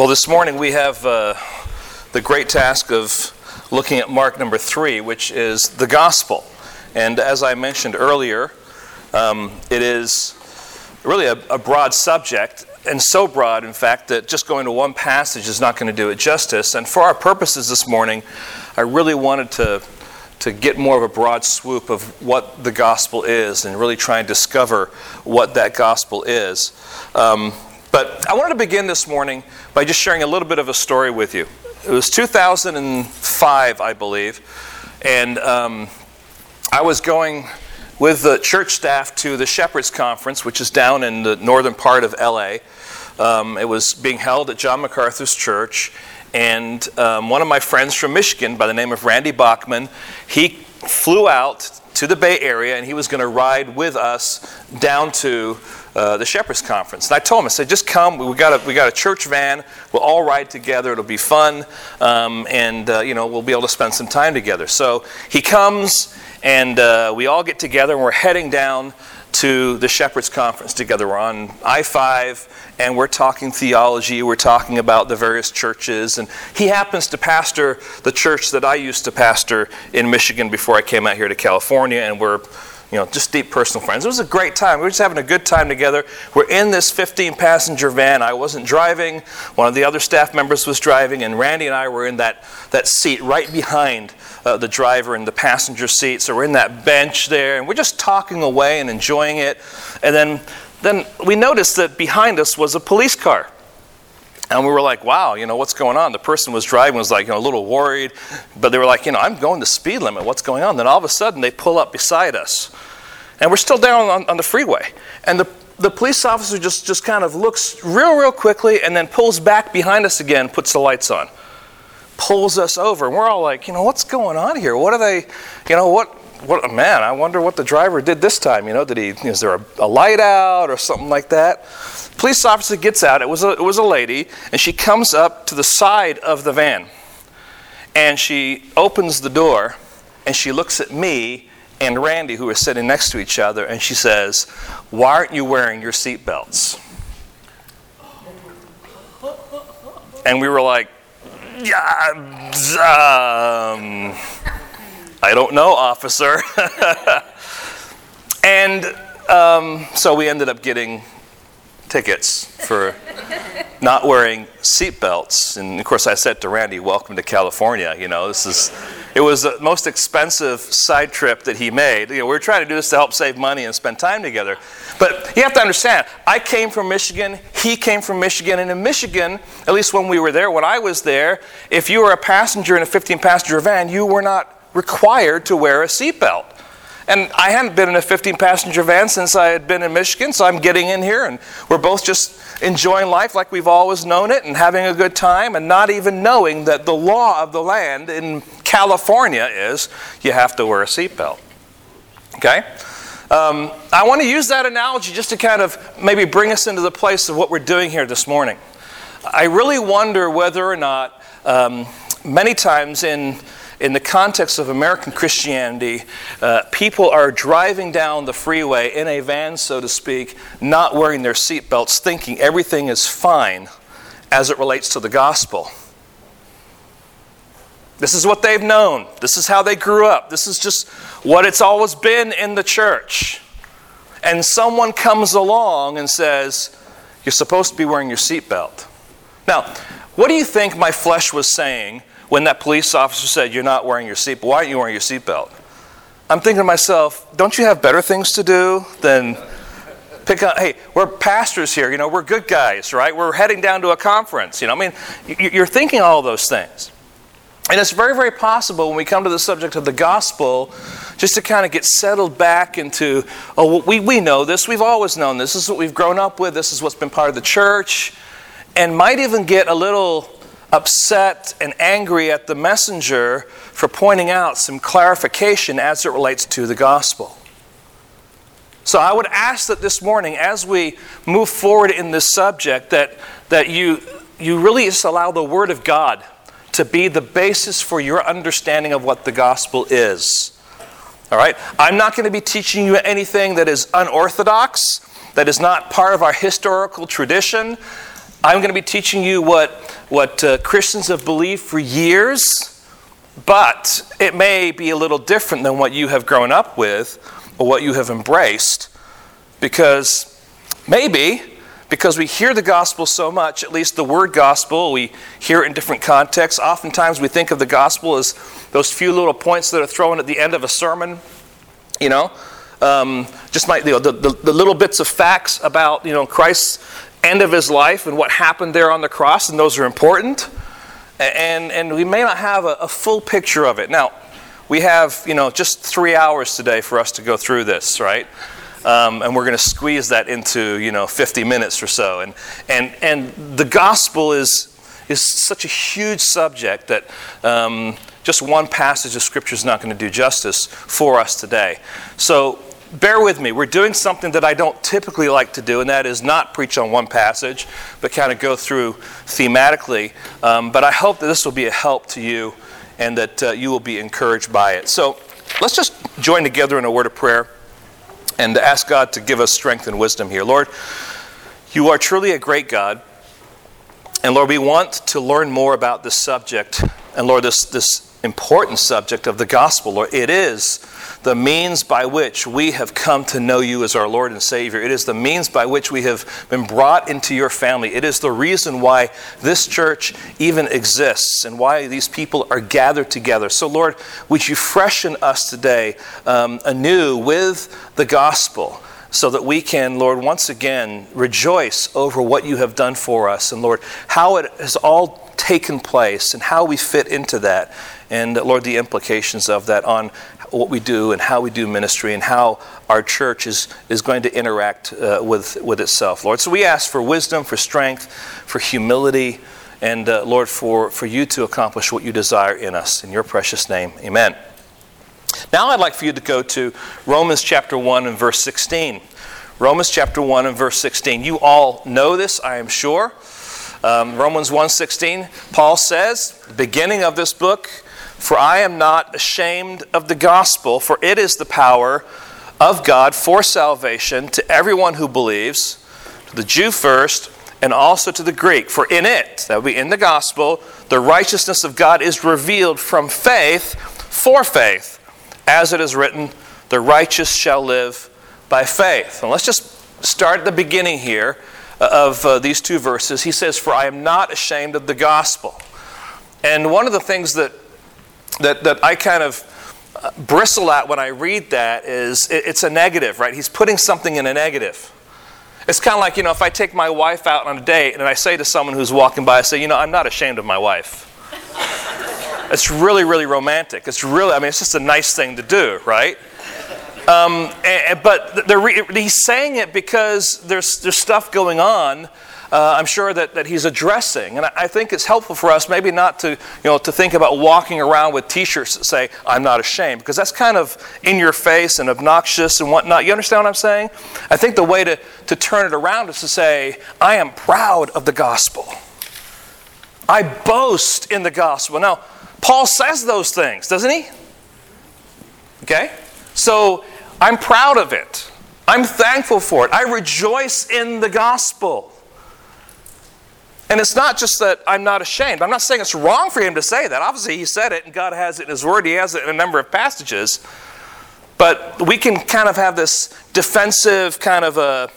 Well, this morning we have uh, the great task of looking at Mark number three, which is the gospel. And as I mentioned earlier, um, it is really a, a, broad subject, and so broad, in fact, that just going to one passage is not going to do it justice. And for our purposes this morning, I really wanted to, to get more of a broad swoop of what the gospel is and really try and discover what that gospel is. Um, but I wanted to begin this morning by just sharing a little bit of a story with you. It was 2005, I believe, and um, I was going with the church staff to the Shepherds Conference, which is down in the northern part of LA. Um, it was being held at John MacArthur's church, and um, one of my friends from Michigan by the name of Randy Bachman, he flew out to the Bay Area and he was going to ride with us down to uh, the Shepherds Conference. And I told him, I said, just come. We got a, we got a church van. We'll all ride together. It'll be fun. Um, and, uh, you know, we'll be able to spend some time together. So he comes and uh, we all get together and we're heading down to the Shepherds Conference together. We're on I 5 and we're talking theology. We're talking about the various churches. And he happens to pastor the church that I used to pastor in Michigan before I came out here to California. And we're you know, just deep personal friends. It was a great time. We were just having a good time together. We're in this 15 passenger van. I wasn't driving, one of the other staff members was driving, and Randy and I were in that, that seat right behind uh, the driver in the passenger seat. So we're in that bench there, and we're just talking away and enjoying it. And then, then we noticed that behind us was a police car. And we were like, wow, you know, what's going on? The person was driving was like, you know, a little worried, but they were like, you know, I'm going the speed limit. What's going on? Then all of a sudden they pull up beside us. And we're still down on, on the freeway. And the, the police officer just, just kind of looks real, real quickly and then pulls back behind us again, puts the lights on, pulls us over. And we're all like, you know, what's going on here? What are they, you know, what, what, man, I wonder what the driver did this time. You know, did he, is there a, a light out or something like that? Police officer gets out. It was, a, it was a lady, and she comes up to the side of the van. And she opens the door, and she looks at me and Randy, who are sitting next to each other, and she says, Why aren't you wearing your seatbelts? And we were like, Yeah, um, I don't know, officer. and um, so we ended up getting tickets for not wearing seatbelts. And of course, I said to Randy, "Welcome to California." You know, this is it was the most expensive side trip that he made. You know, we were trying to do this to help save money and spend time together. But you have to understand, I came from Michigan, he came from Michigan, and in Michigan, at least when we were there, when I was there, if you were a passenger in a 15 passenger van, you were not required to wear a seatbelt. And I hadn't been in a 15 passenger van since I had been in Michigan, so I'm getting in here and we're both just enjoying life like we've always known it and having a good time and not even knowing that the law of the land in California is you have to wear a seatbelt. Okay? Um, I want to use that analogy just to kind of maybe bring us into the place of what we're doing here this morning. I really wonder whether or not um, many times in in the context of American Christianity, uh, people are driving down the freeway in a van, so to speak, not wearing their seatbelts, thinking everything is fine as it relates to the gospel. This is what they've known. This is how they grew up. This is just what it's always been in the church. And someone comes along and says, You're supposed to be wearing your seatbelt. Now, what do you think my flesh was saying when that police officer said, You're not wearing your seatbelt, why aren't you wearing your seatbelt? I'm thinking to myself, Don't you have better things to do than pick up? Hey, we're pastors here, you know, we're good guys, right? We're heading down to a conference, you know, I mean, you're thinking all those things. And it's very, very possible when we come to the subject of the gospel, just to kind of get settled back into, oh, we, we know this, we've always known this, this is what we've grown up with, this is what's been part of the church, and might even get a little upset and angry at the messenger for pointing out some clarification as it relates to the gospel. So I would ask that this morning, as we move forward in this subject, that, that you, you really just allow the Word of God to be the basis for your understanding of what the gospel is. All right? I'm not going to be teaching you anything that is unorthodox, that is not part of our historical tradition, I'm going to be teaching you what, what uh, Christians have believed for years, but it may be a little different than what you have grown up with or what you have embraced because maybe because we hear the gospel so much, at least the word gospel, we hear it in different contexts. Oftentimes we think of the gospel as those few little points that are thrown at the end of a sermon, you know. Um, just like you know, the, the, the, little bits of facts about you know Christ's end of his life and what happened there on the cross, and those are important. And, and we may not have a, a full picture of it. Now, we have you know just three hours today for us to go through this, right? Um, and we're going to squeeze that into you know 50 minutes or so. And and and the gospel is is such a huge subject that um, just one passage of scripture is not going to do justice for us today. So bear with me. We're doing something that I don't typically like to do, and that is not preach on one passage, but kind of go through thematically. Um, but I hope that this will be a help to you and that uh, you will be encouraged by it. So let's just join together in a word of prayer and ask God to give us strength and wisdom here. Lord, you are truly a great God. And Lord, we want to learn more about this subject. And Lord, this, this important subject of the gospel, Lord, it is the means by which we have come to know you as our Lord and Savior. It is the means by which we have been brought into your family. It is the reason why this church even exists and why these people are gathered together. So, Lord, would you freshen us today um, anew with the gospel? So that we can, Lord, once again rejoice over what you have done for us. And Lord, how it has all taken place and how we fit into that. And Lord, the implications of that on what we do and how we do ministry and how our church is, is going to interact uh, with, with itself, Lord. So we ask for wisdom, for strength, for humility, and uh, Lord, for, for you to accomplish what you desire in us. In your precious name, amen. Now I'd like for you to go to Romans chapter 1 and verse 16. Romans chapter 1 and verse 16. You all know this, I am sure. Um, Romans 1:16, Paul says, beginning of this book, for I am not ashamed of the gospel, for it is the power of God for salvation to everyone who believes, to the Jew first, and also to the Greek. For in it, that would be in the gospel, the righteousness of God is revealed from faith for faith. As it is written, the righteous shall live by faith. And let's just start at the beginning here of uh, these two verses. He says, For I am not ashamed of the gospel. And one of the things that that, that I kind of uh, bristle at when I read that is it, it's a negative, right? He's putting something in a negative. It's kind of like, you know, if I take my wife out on a date and I say to someone who's walking by, I say, you know, I'm not ashamed of my wife. It's really, really romantic. It's really, I mean, it's just a nice thing to do, right? Um, and, but he's saying it because there's, there's stuff going on uh, I'm sure that, that he's addressing. And I, I, think it's helpful for us maybe not to, you know, to think about walking around with t-shirts that say, I'm not ashamed, because that's kind of in your face and obnoxious and whatnot. You understand what I'm saying? I think the way to, to turn it around is to say, I am proud of the gospel. I boast in the gospel. Now, Paul says those things, doesn't he? Okay? So I'm proud of it. I'm thankful for it. I rejoice in the gospel. And it's not just that I'm not ashamed. I'm not saying it's wrong for him to say that. Obviously, he said it, and God has it in his word. He has it in a number of passages. But we can kind of have this defensive, kind of a,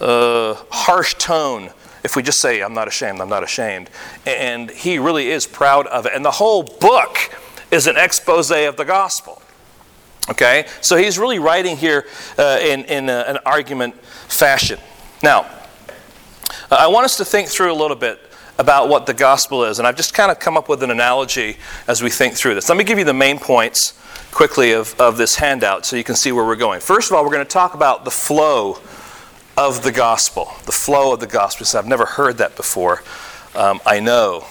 a harsh tone if we just say, I'm not ashamed, I'm not ashamed. And he really is proud of it. And the whole book is an expose of the gospel. Okay? So he's really writing here uh, in, in a, an argument fashion. Now, I want us to think through a little bit about what the gospel is. And I've just kind of come up with an analogy as we think through this. Let me give you the main points quickly of, of this handout so you can see where we're going. First of all, we're going to talk about the flow of the gospel. The flow of the gospel. I've never heard that before. Um, I know.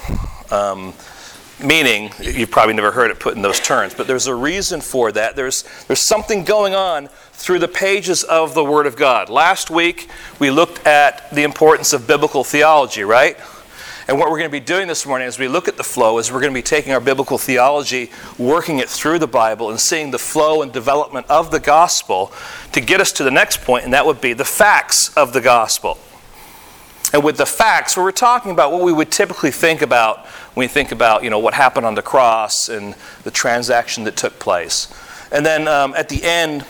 Um, meaning, you've probably never heard it put in those terms, but there's a reason for that. There's, there's something going on through the pages of the Word of God. Last week, we looked at the importance of biblical theology, right? And what we're going to be doing this morning as we look at the flow is we're going to be taking our biblical theology, working it through the Bible, and seeing the flow and development of the gospel to get us to the next point, and that would be the facts of the gospel. and with the facts, we're talking about what we would typically think about when we think about you know, what happened on the cross and the transaction that took place. And then um, at the end,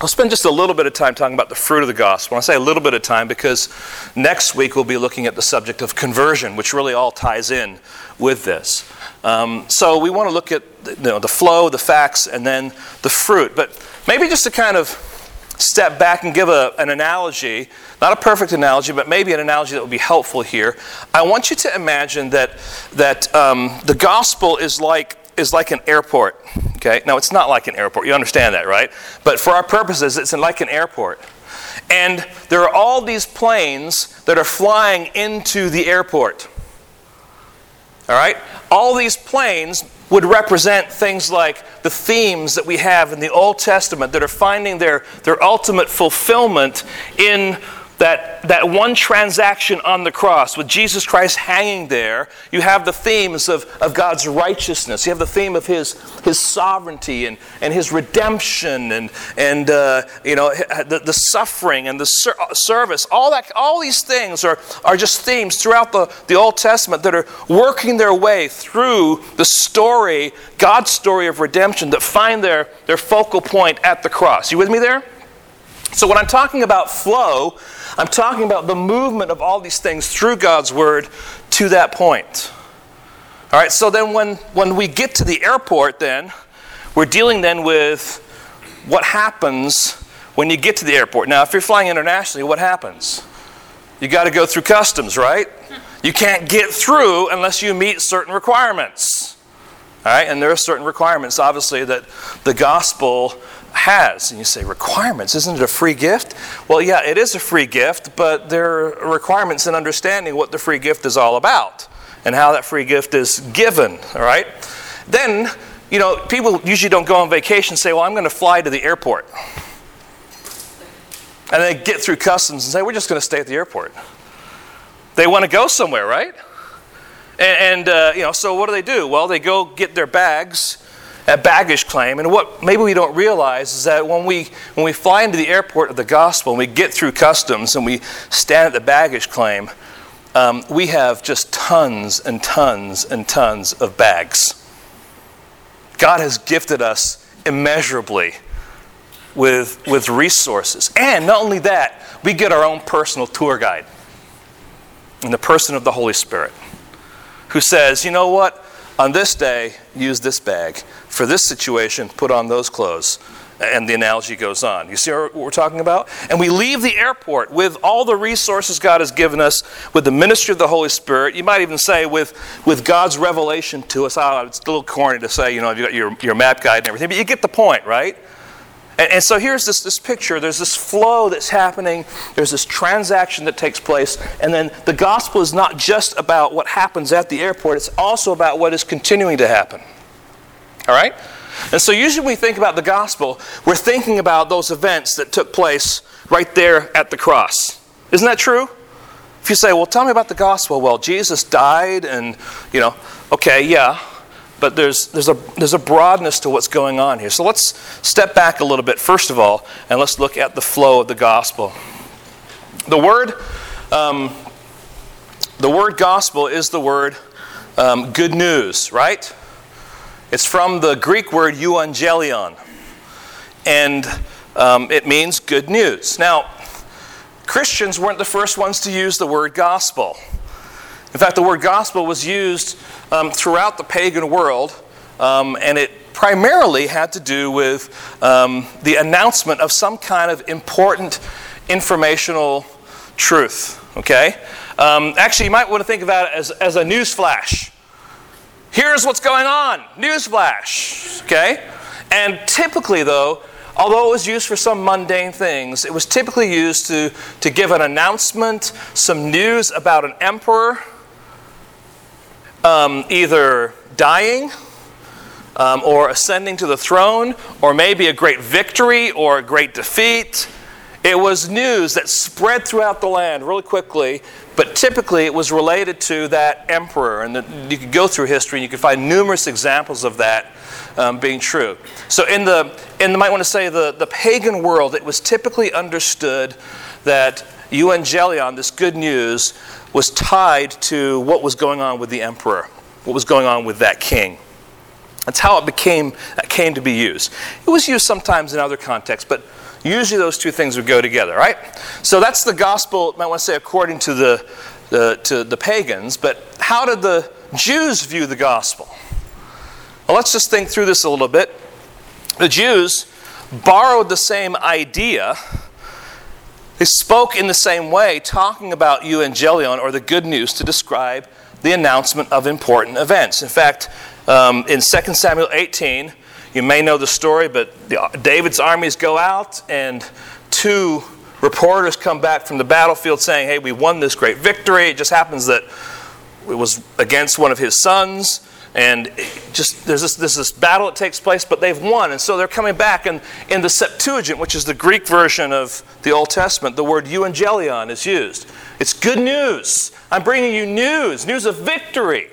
I'll spend just a little bit of time talking about the fruit of the gospel. I say a little bit of time because next week we'll be looking at the subject of conversion, which really all ties in with this. Um, so we want to look at you know, the flow, the facts, and then the fruit. But maybe just to kind of step back and give a, an analogy, not a perfect analogy, but maybe an analogy that would be helpful here. I want you to imagine that, that um, the gospel is like, is like an airport. Okay? Now, it's not like an airport. You understand that, right? But for our purposes, it's like an airport. And there are all these planes that are flying into the airport. All right? All these planes would represent things like the themes that we have in the Old Testament that are finding their, their ultimate fulfillment in that, that one transaction on the cross with Jesus Christ hanging there, you have the themes of, of God's righteousness. You have the theme of His, his sovereignty and, and His redemption and, and uh, you know, the, the suffering and the ser- service. All, that, all these things are, are just themes throughout the, the Old Testament that are working their way through the story, God's story of redemption, that find their, their focal point at the cross. You with me there? So, when I'm talking about flow, I'm talking about the movement of all these things through God's Word to that point. All right, so then when, when we get to the airport, then, we're dealing then with what happens when you get to the airport. Now, if you're flying internationally, what happens? You got to go through customs, right? You can't get through unless you meet certain requirements. All right, and there are certain requirements, obviously, that the gospel has. And you say, requirements? Isn't it a free gift? Well, yeah, it is a free gift, but there are requirements in understanding what the free gift is all about and how that free gift is given, all right? Then, you know, people usually don't go on vacation and say, well, I'm going to fly to the airport. And they get through customs and say, we're just going to stay at the airport. They want to go somewhere, right? And, and uh, you know, so what do they do? Well, they go get their bags at baggage claim. And what maybe we don't realize is that when we, when we fly into the airport of the gospel and we get through customs and we stand at the baggage claim, um, we have just tons and tons and tons of bags. God has gifted us immeasurably with, with resources. And not only that, we get our own personal tour guide in the person of the Holy Spirit who says, you know what? On this day, use this bag. For this situation, put on those clothes. And the analogy goes on. You see what we're talking about? And we leave the airport with all the resources God has given us, with the ministry of the Holy Spirit. You might even say with, with God's revelation to us. Oh, it's a little corny to say, you know, you got your, your map guide and everything, but you get the point, right? And, and, so here's this, this picture. There's this flow that's happening, there's this transaction that takes place, and then the gospel is not just about what happens at the airport, it's also about what is continuing to happen. All right? And so usually when we think about the gospel, we're thinking about those events that took place right there at the cross. Isn't that true? If you say, well, tell me about the gospel, well, Jesus died, and, you know, okay, yeah, but there's, there's, a, there's a broadness to what's going on here. So let's step back a little bit, first of all, and let's look at the flow of the gospel. The word, um, the word gospel is the word um, good news, right? It's from the Greek word euangelion, and um, it means good news. Now, Christians weren't the first ones to use the word gospel. In fact, the word gospel was used um, throughout the pagan world, um, and it primarily had to do with um, the announcement of some kind of important informational truth. Okay? Um, actually, you might want to think about it as, as a news flash. Here's what's going on. Newsflash. Okay? And typically, though, although it was used for some mundane things, it was typically used to, to give an announcement, some news about an emperor um, either dying um, or ascending to the throne, or maybe a great victory or a great defeat. It was news that spread throughout the land really quickly, but typically it was related to that emperor. And the, you could go through history and you could find numerous examples of that um, being true. So, in the, in the, might want to say, the, the pagan world, it was typically understood that euangelion, this good news, was tied to what was going on with the emperor, what was going on with that king. That's how it became came to be used. It was used sometimes in other contexts, but usually those two things would go together, right? So that's the gospel. I want to say according to the, to the pagans, but how did the Jews view the gospel? Well, let's just think through this a little bit. The Jews borrowed the same idea. They spoke in the same way, talking about evangelion or the good news to describe the announcement of important events. In fact, um, in 2 Samuel 18, you may know the story, but the, David's armies go out, and two reporters come back from the battlefield saying, Hey, we won this great victory. It just happens that it was against one of his sons. And just there's this, there's this battle that takes place, but they've won. And so they're coming back. And in the Septuagint, which is the Greek version of the Old Testament, the word euangelion is used. It's good news. I'm bringing you news, news of victory.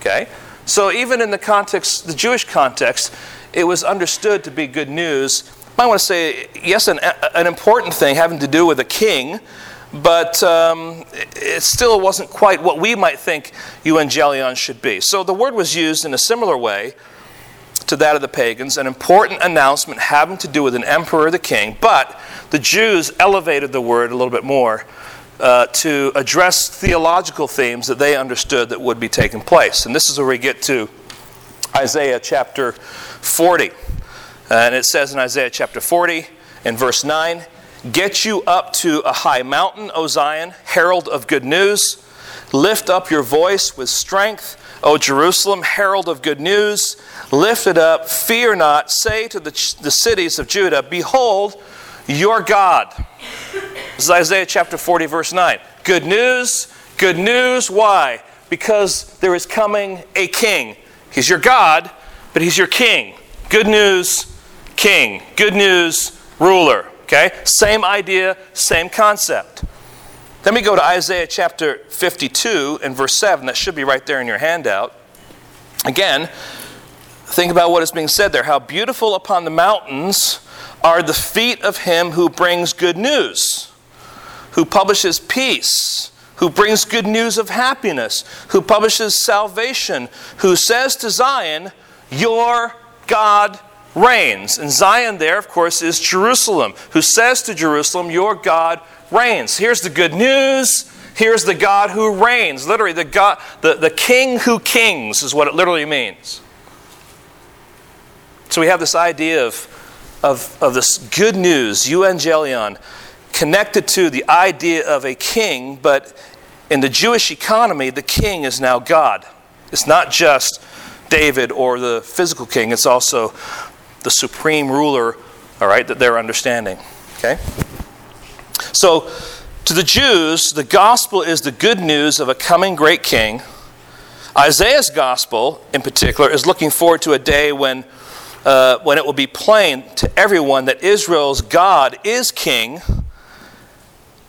Okay? So even in the context, the Jewish context, it was understood to be good news. I want to say, yes, an, an important thing having to do with a king but um, it still wasn't quite what we might think evangelion should be. So the word was used in a similar way to that of the pagans, an important announcement having to do with an emperor, the king, but the Jews elevated the word a little bit more uh, to address theological themes that they understood that would be taking place. And this is where we get to Isaiah chapter 40. And it says in Isaiah chapter 40 in verse 9, Get you up to a high mountain, O Zion, herald of good news. Lift up your voice with strength, O Jerusalem, herald of good news. Lift it up, fear not. Say to the, the cities of Judah, Behold, your God. This is Isaiah chapter 40, verse 9. Good news, good news. Why? Because there is coming a king. He's your God, but he's your king. Good news, king. Good news, ruler. Okay? Same idea, same concept. Then we go to Isaiah chapter 52 and verse 7. That should be right there in your handout. Again, think about what is being said there. How beautiful upon the mountains are the feet of him who brings good news, who publishes peace, who brings good news of happiness, who publishes salvation, who says to Zion, Your God reigns. And Zion, there, of course, is Jerusalem, who says to Jerusalem, Your God reigns. Here's the good news. Here's the God who reigns. Literally, the, God, the, the King who kings is what it literally means. So we have this idea of, of, of this good news, evangelion, connected to the idea of a king, but in the Jewish economy, the king is now God. It's not just David or the physical king, it's also the supreme ruler, all right, that they're understanding. Okay? So, to the Jews, the gospel is the good news of a coming great king. Isaiah's gospel, in particular, is looking forward to a day when, uh, when it will be plain to everyone that Israel's God is king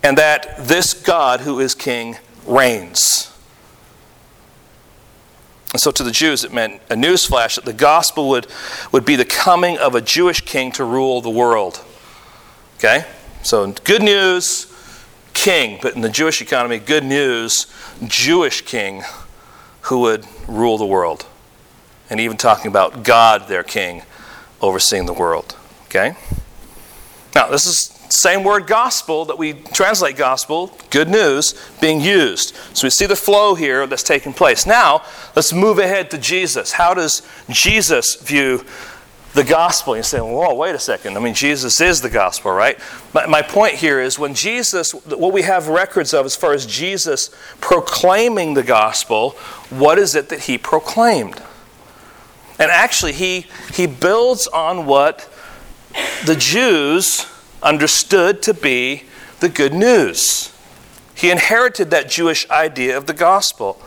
and that this God who is king reigns. And so to the Jews, it meant a newsflash that the gospel would, would be the coming of a Jewish king to rule the world. Okay? So, good news, king. But in the Jewish economy, good news, Jewish king who would rule the world. And even talking about God, their king, overseeing the world. Okay? Now, this is same word gospel that we translate gospel, good news, being used. So we see the flow here that's taking place. Now, let's move ahead to Jesus. How does Jesus view the gospel? You say, whoa, wait a second. I mean, Jesus is the gospel, right? My, my point here is when Jesus, what we have records of as far as Jesus proclaiming the gospel, what is it that he proclaimed? And actually, he, he builds on what the Jews understood to be the good news. He inherited that Jewish idea of the gospel,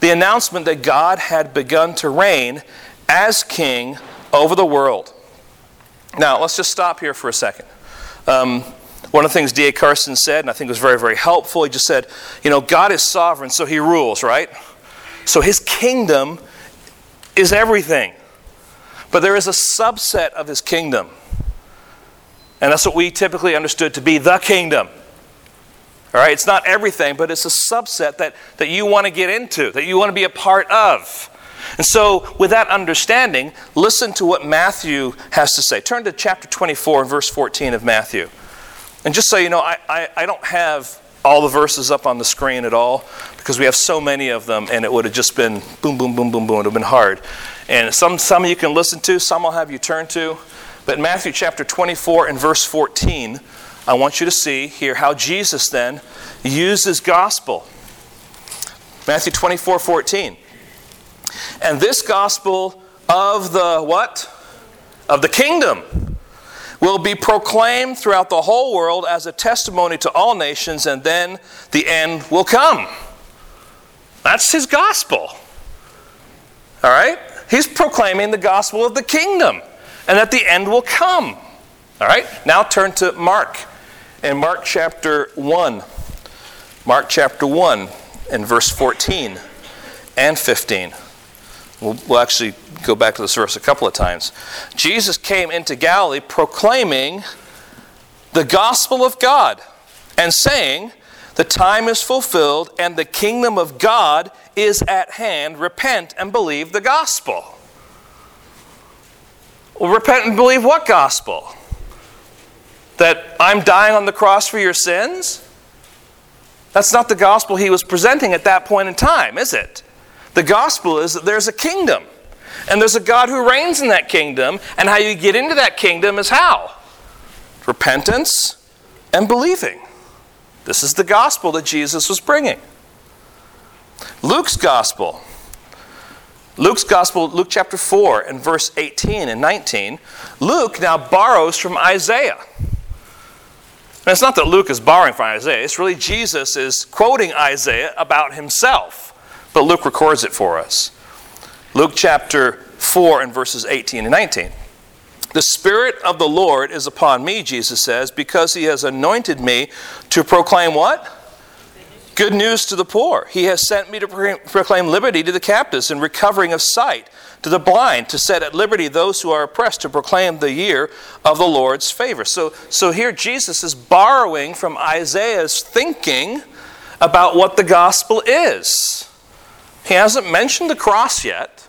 the announcement that God had begun to reign as king over the world. Now, let's just stop here for a second. Um, one of the things D.A. Carson said, and I think was very, very helpful, he just said, you know, God is sovereign, so he rules, right? So his kingdom is everything. But there is a subset of his kingdom and that's what we typically understood to be the kingdom. All right, it's not everything, but it's a subset that, that you want to get into, that you want to be a part of. And so, with that understanding, listen to what Matthew has to say. Turn to chapter 24 verse 14 of Matthew. And just so you know, I, I, I don't have all the verses up on the screen at all because we have so many of them and it would have just been boom, boom, boom, boom, boom. It would have been hard. And some, some you can listen to, some I'll have you turn to. But in Matthew chapter 24 and verse 14, I want you to see here how Jesus then uses gospel. Matthew 24, 14. And this gospel of the what? Of the kingdom will be proclaimed throughout the whole world as a testimony to all nations, and then the end will come. That's his gospel. All right? He's proclaiming the gospel of the kingdom, and that the end will come. All right? Now turn to Mark. In Mark chapter 1, Mark chapter 1 and verse 14 and 15. We'll, we'll actually go back to this verse a couple of times. Jesus came into Galilee proclaiming the gospel of God and saying, The time is fulfilled and the kingdom of God is at hand. Repent and believe the gospel. Well, repent and believe what gospel? That I'm dying on the cross for your sins? That's not the gospel he was presenting at that point in time, is it? The gospel is that there's a kingdom, and there's a God who reigns in that kingdom, and how you get into that kingdom is how? Repentance and believing. This is the gospel that Jesus was bringing. Luke's gospel. Luke's gospel, Luke chapter 4 and verse 18 and 19. Luke now borrows from Isaiah. And it's not that Luke is borrowing from Isaiah, it's really Jesus is quoting Isaiah about himself. But Luke records it for us. Luke chapter 4 and verses 18 and 19. The Spirit of the Lord is upon me, Jesus says, because he has anointed me to proclaim what? Good news to the poor. He has sent me to proclaim liberty to the captives and recovering of sight to the blind, to set at liberty those who are oppressed, to proclaim the year of the Lord's favor. So, so here Jesus is borrowing from Isaiah's thinking about what the gospel is. He hasn't mentioned the cross yet.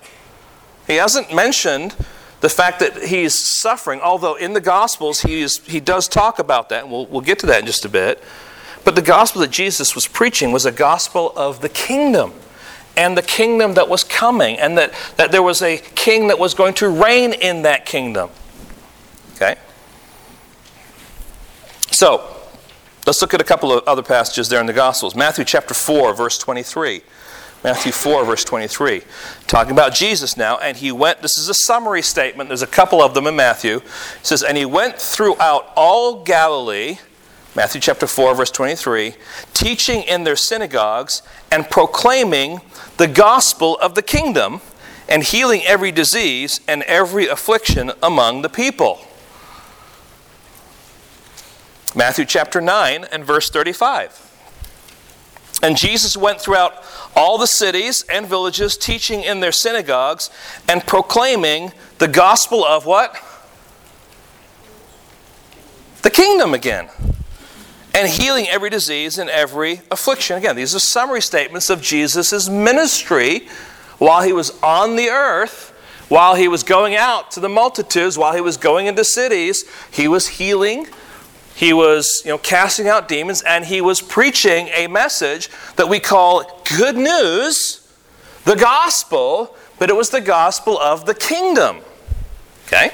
He hasn't mentioned the fact that he's suffering, although in the Gospels he, is, he does talk about that, and we'll, we'll get to that in just a bit. But the gospel that Jesus was preaching was a gospel of the kingdom and the kingdom that was coming, and that, that there was a king that was going to reign in that kingdom. Okay? So, let's look at a couple of other passages there in the Gospels. Matthew chapter 4, verse 23. Matthew 4, verse 23. Talking about Jesus now, and he went, this is a summary statement, there's a couple of them in Matthew. It says, And he went throughout all Galilee, Matthew chapter 4, verse 23, teaching in their synagogues and proclaiming the gospel of the kingdom and healing every disease and every affliction among the people. Matthew chapter 9 and verse 35. And Jesus went throughout all the cities and villages, teaching in their synagogues and proclaiming the gospel of what? The kingdom again. And healing every disease and every affliction. Again, these are summary statements of Jesus' ministry while he was on the earth, while he was going out to the multitudes, while he was going into cities. He was healing he was you know, casting out demons and he was preaching a message that we call good news, the gospel, but it was the gospel of the kingdom. Okay?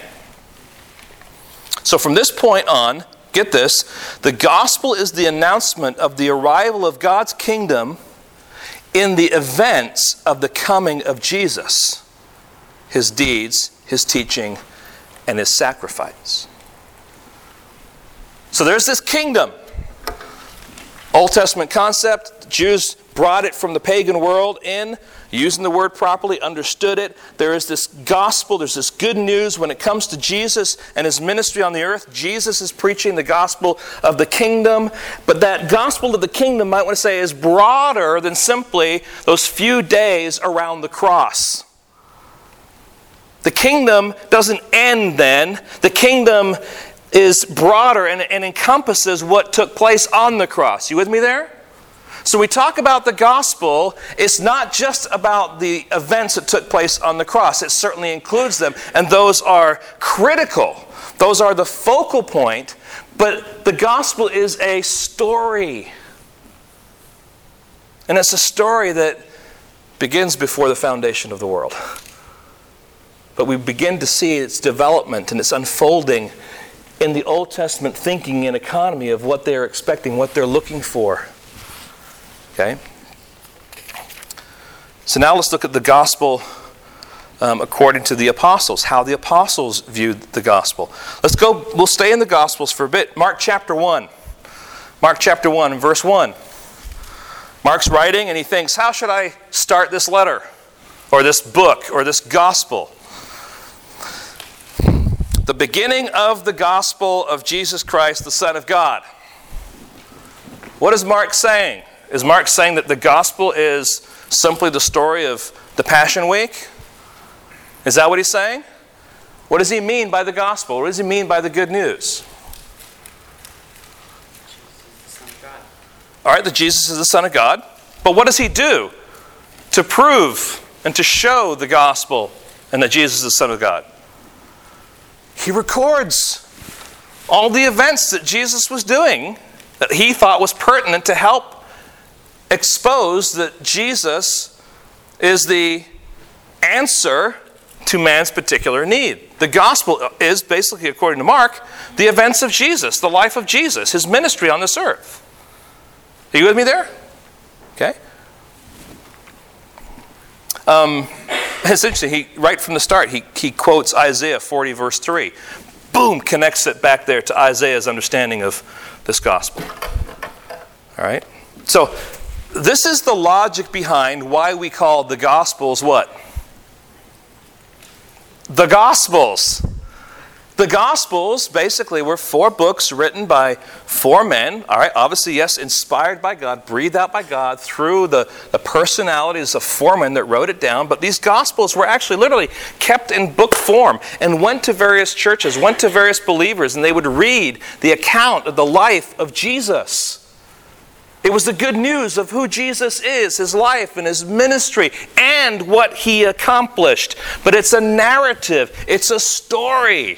So from this point on, get this the gospel is the announcement of the arrival of God's kingdom in the events of the coming of Jesus, his deeds, his teaching, and his sacrifice. So there's this kingdom. Old Testament concept. Jews brought it from the pagan world in, using the word properly, understood it. There is this gospel, there's this good news when it comes to Jesus and his ministry on the earth. Jesus is preaching the gospel of the kingdom, but that gospel of the kingdom, might want to say, is broader than simply those few days around the cross. The kingdom doesn't end then. The kingdom is broader and, and encompasses what took place on the cross. You with me there? So we talk about the gospel, it's not just about the events that took place on the cross. It certainly includes them, and those are critical. Those are the focal point, but the gospel is a story. And it's a story that begins before the foundation of the world. But we begin to see its development and its unfolding in the Old Testament thinking and economy of what they're expecting, what they're looking for. Okay? So now let's look at the gospel um, according to the apostles, how the apostles viewed the gospel. Let's go, we'll stay in the gospels for a bit. Mark chapter 1. Mark chapter 1, verse 1. Mark's writing and he thinks, How should I start this letter, or this book, or this gospel? The beginning of the gospel of Jesus Christ, the Son of God. What is Mark saying? Is Mark saying that the gospel is simply the story of the Passion Week? Is that what he's saying? What does he mean by the gospel? What does he mean by the good news? All right, that Jesus is the Son of God. But what does he do to prove and to show the gospel and that Jesus is the Son of God? He records all the events that Jesus was doing that he thought was pertinent to help expose that Jesus is the answer to man's particular need. The gospel is basically, according to Mark, the events of Jesus, the life of Jesus, his ministry on this earth. Are you with me there? Okay. Um, it's interesting. He right from the start he, he quotes Isaiah 40 verse 3. Boom, connects it back there to Isaiah's understanding of this gospel. All right. So this is the logic behind why we call the Gospels what? The Gospels. The Gospels basically were four books written by four men. All right, obviously, yes, inspired by God, breathed out by God through the, the personalities of four men that wrote it down. But these Gospels were actually literally kept in book form and went to various churches, went to various believers, and they would read the account of the life of Jesus. It was the good news of who Jesus is, his life and his ministry, and what he accomplished. But it's a narrative, it's a story.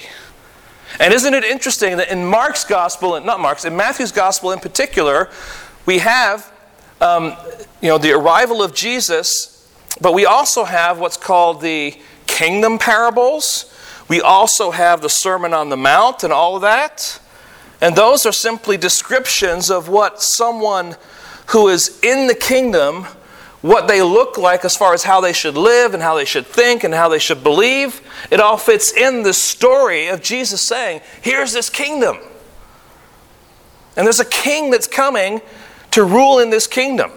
And isn't it interesting that in Mark's gospel, and not Mark's, in Matthew's gospel in particular, we have um, you know, the arrival of Jesus, but we also have what's called the kingdom parables. We also have the Sermon on the Mount and all of that. And those are simply descriptions of what someone who is in the kingdom, what they look like as far as how they should live and how they should think and how they should believe. It all fits in the story of Jesus saying, Here's this kingdom. And there's a king that's coming to rule in this kingdom.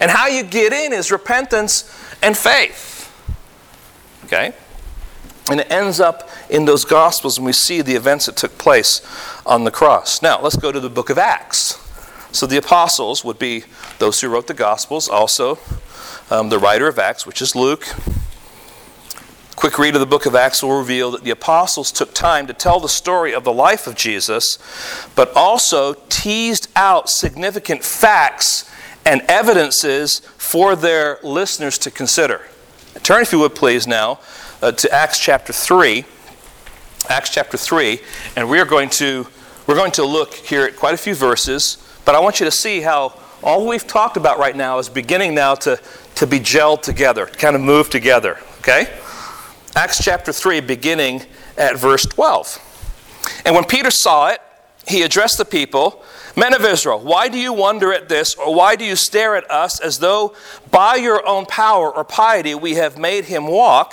And how you get in is repentance and faith. Okay? And it ends up in those Gospels, and we see the events that took place on the cross. Now, let's go to the book of Acts. So, the apostles would be those who wrote the Gospels, also um, the writer of Acts, which is Luke. Quick read of the book of Acts will reveal that the apostles took time to tell the story of the life of Jesus, but also teased out significant facts and evidences for their listeners to consider. Turn, if you would please, now uh, to Acts chapter 3. Acts chapter 3, and we are going to we're going to look here at quite a few verses, but I want you to see how all we've talked about right now is beginning now to, to be gelled together, kind of move together. Okay? Acts chapter 3, beginning at verse 12. And when Peter saw it, he addressed the people Men of Israel, why do you wonder at this, or why do you stare at us as though by your own power or piety we have made him walk?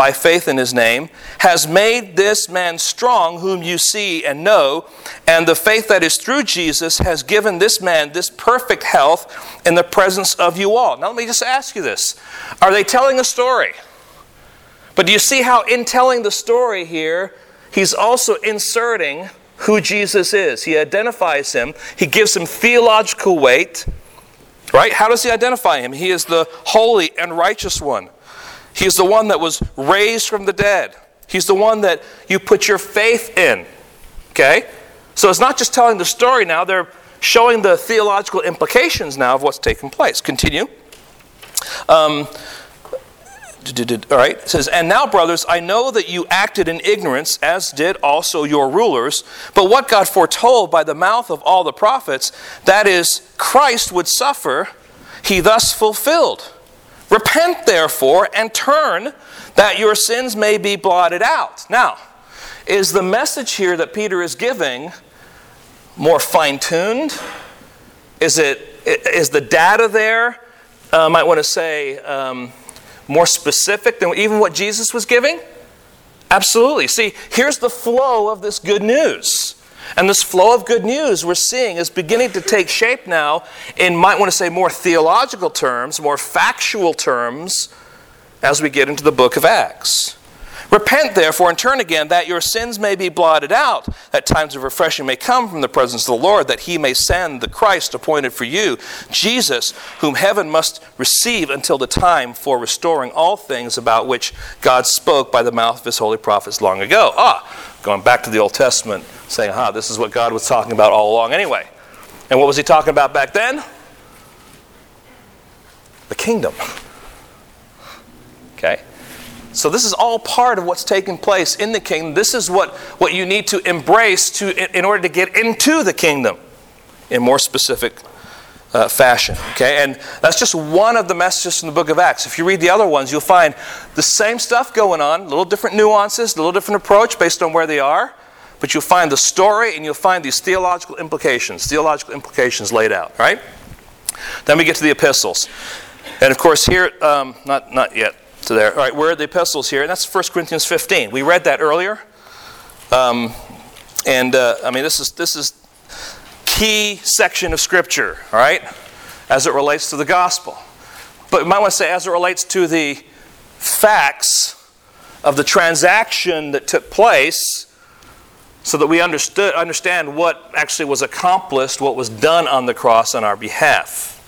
by faith in his name, has made this man strong, whom you see and know, and the faith that is through Jesus has given this man this perfect health in the presence of you all. Now, let me just ask you this Are they telling a story? But do you see how, in telling the story here, he's also inserting who Jesus is? He identifies him, he gives him theological weight. Right? How does he identify him? He is the holy and righteous one. He is the one that was raised from the dead. He's the one that you put your faith in. Okay? So it's not just telling the story now, they're showing the theological implications now of what's taken place. Continue. Um, all right, it says, And now, brothers, I know that you acted in ignorance, as did also your rulers. But what God foretold by the mouth of all the prophets, that is, Christ would suffer, he thus fulfilled. Repent, therefore, and turn, that your sins may be blotted out. Now, is the message here that Peter is giving more fine tuned? Is, it, is the data there? Uh, I might want to say. Um, more specific than even what Jesus was giving? Absolutely. See, here's the flow of this good news. And this flow of good news we're seeing is beginning to take shape now in, might want to say, more theological terms, more factual terms, as we get into the book of Acts. Repent, therefore, and turn again, that your sins may be blotted out, that times of refreshing may come from the presence of the Lord, that he may send the Christ appointed for you, Jesus, whom heaven must receive until the time for restoring all things about which God spoke by the mouth of his holy prophets long ago. Ah, going back to the Old Testament, saying, ah, this is what God was talking about all along anyway. And what was he talking about back then? The kingdom. Okay? So this is all part of what's taking place in the kingdom. This is what, what you need to embrace to, in, in order to get into the kingdom in more specific uh, fashion. Okay, and that's just one of the messages from the book of Acts. If you read the other ones, you'll find the same stuff going on, little different nuances, a little different approach based on where they are. But you'll find the story and you'll find these theological implications, theological implications laid out. Right? Then we get to the epistles, and of course here, um, not not yet to there. All right, where are the epistles here? And that's 1 Corinthians 15. We read that earlier. Um, and uh, I mean, this is this is key section of Scripture, all right, as it relates to the gospel. But we might want to say as it relates to the facts of the transaction that took place so that we understood, understand what actually was accomplished, what was done on the cross on our behalf.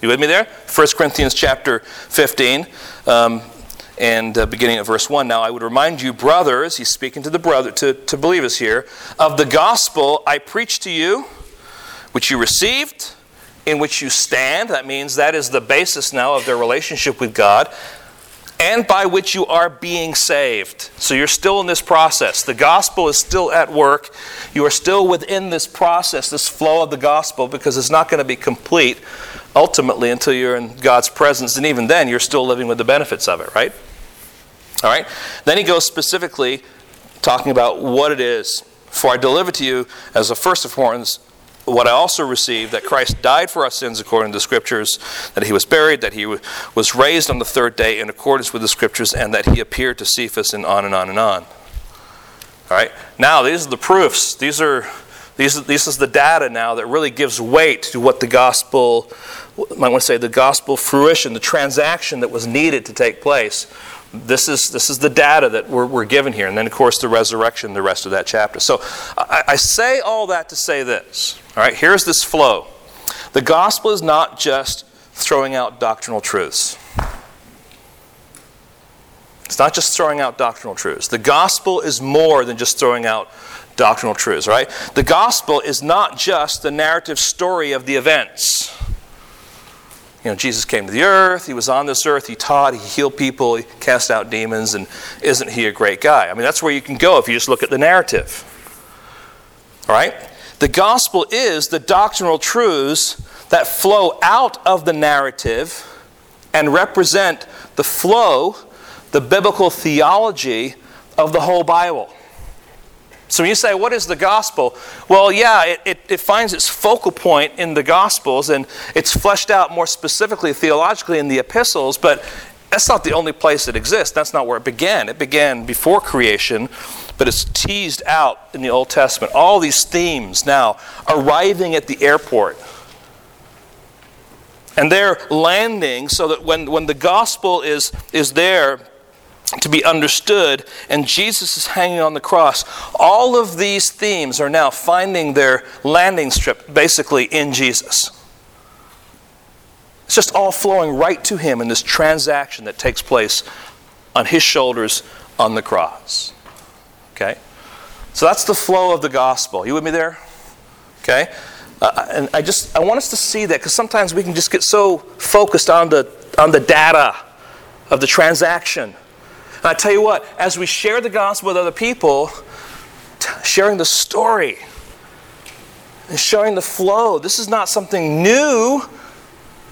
You with me there? 1 Corinthians chapter 15. Um, and uh, beginning at verse 1. Now I would remind you, brothers, he's speaking to the brother, to, to believers here, of the gospel I preached to you, which you received, in which you stand. That means that is the basis now of their relationship with God, and by which you are being saved. So you're still in this process. The gospel is still at work. You are still within this process, this flow of the gospel, because it's not going to be complete ultimately until you're in God's presence. And even then, you're still living with the benefits of it, right? All right? Then he goes specifically talking about what it is. For I deliver to you as the first of importance what I also received that Christ died for our sins according to the Scriptures, that he was buried, that he was raised on the third day in accordance with the Scriptures, and that he appeared to Cephas, and on and on and on. All right? Now, these are the proofs. These are. These, this is the data now that really gives weight to what the gospel, I might want to say the gospel fruition, the transaction that was needed to take place this is, this is the data that we're, we're given here. And then, of course, the resurrection, the rest of that chapter. So I, I say all that to say this. All right, here's this flow. The gospel is not just throwing out doctrinal truths. It's not just throwing out doctrinal truths. The gospel is more than just throwing out doctrinal truths, right? The gospel is not just the narrative story of the events. You know, Jesus came to the earth, he was on this earth, he taught, he healed people, he cast out demons, and isn't he a great guy? I mean, that's where you can go if you just look at the narrative. All right? The gospel is the doctrinal truths that flow out of the narrative and represent the flow, the biblical theology of the whole Bible. So when you say, what is the gospel? Well, yeah, it, it, it, finds its focal point in the gospels and it's fleshed out more specifically theologically in the epistles, but that's not the only place it exists. That's not where it began. It began before creation, but it's teased out in the Old Testament. All these themes now arriving at the airport. And they're landing so that when, when the gospel is, is there to be understood and Jesus is hanging on the cross, all of these themes are now finding their landing strip basically in Jesus. It's just all flowing right to him in this transaction that takes place on his shoulders on the cross. Okay? So that's the flow of the gospel. You with me there? Okay? Uh, and I just I want us to see that because sometimes we can just get so focused on the on the data of the transaction. And I tell you what, as we share the gospel with other people, t- sharing the story and showing the flow, this is not something new.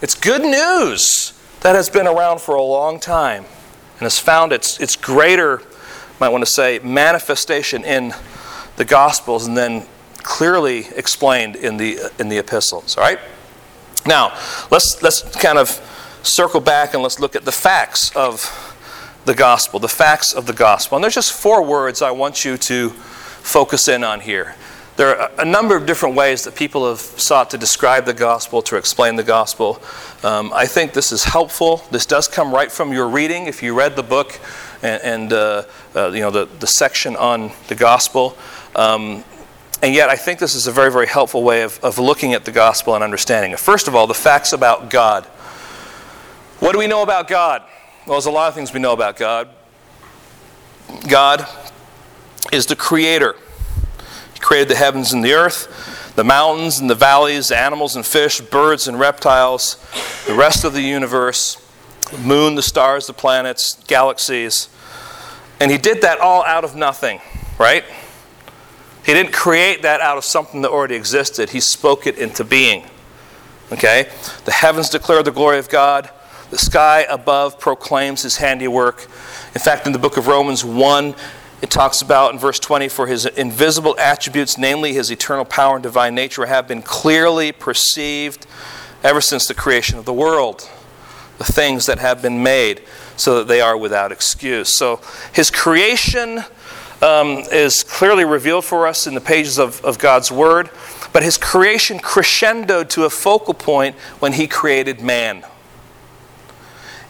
It's good news that has been around for a long time and has found its, its greater, might want to say, manifestation in the Gospels and then clearly explained in the, in the epistles. All right? Now, let's, let's kind of circle back and let's look at the facts of the gospel, the facts of the gospel. And there's just four words I want you to focus in on here. There are a number of different ways that people have sought to describe the gospel, to explain the gospel. Um, I think this is helpful. This does come right from your reading. If you read the book and, and uh, uh, you know the, the section on the gospel, um, and yet I think this is a very, very helpful way of, of looking at the gospel and understanding it. First of all, the facts about God. What do we know about God? Well, there's a lot of things we know about God. God is the creator. He created the heavens and the earth, the mountains and the valleys, animals and fish, birds and reptiles, the rest of the universe, the moon, the stars, the planets, galaxies. And he did that all out of nothing, right? He didn't create that out of something that already existed. He spoke it into being. Okay? The heavens declare the glory of God. The sky above proclaims his handiwork. In fact, in the book of Romans 1, it talks about in verse 20 for his invisible attributes, namely his eternal power and divine nature, have been clearly perceived ever since the creation of the world. The things that have been made so that they are without excuse. So his creation um, is clearly revealed for us in the pages of, of God's Word, but his creation crescendoed to a focal point when he created man.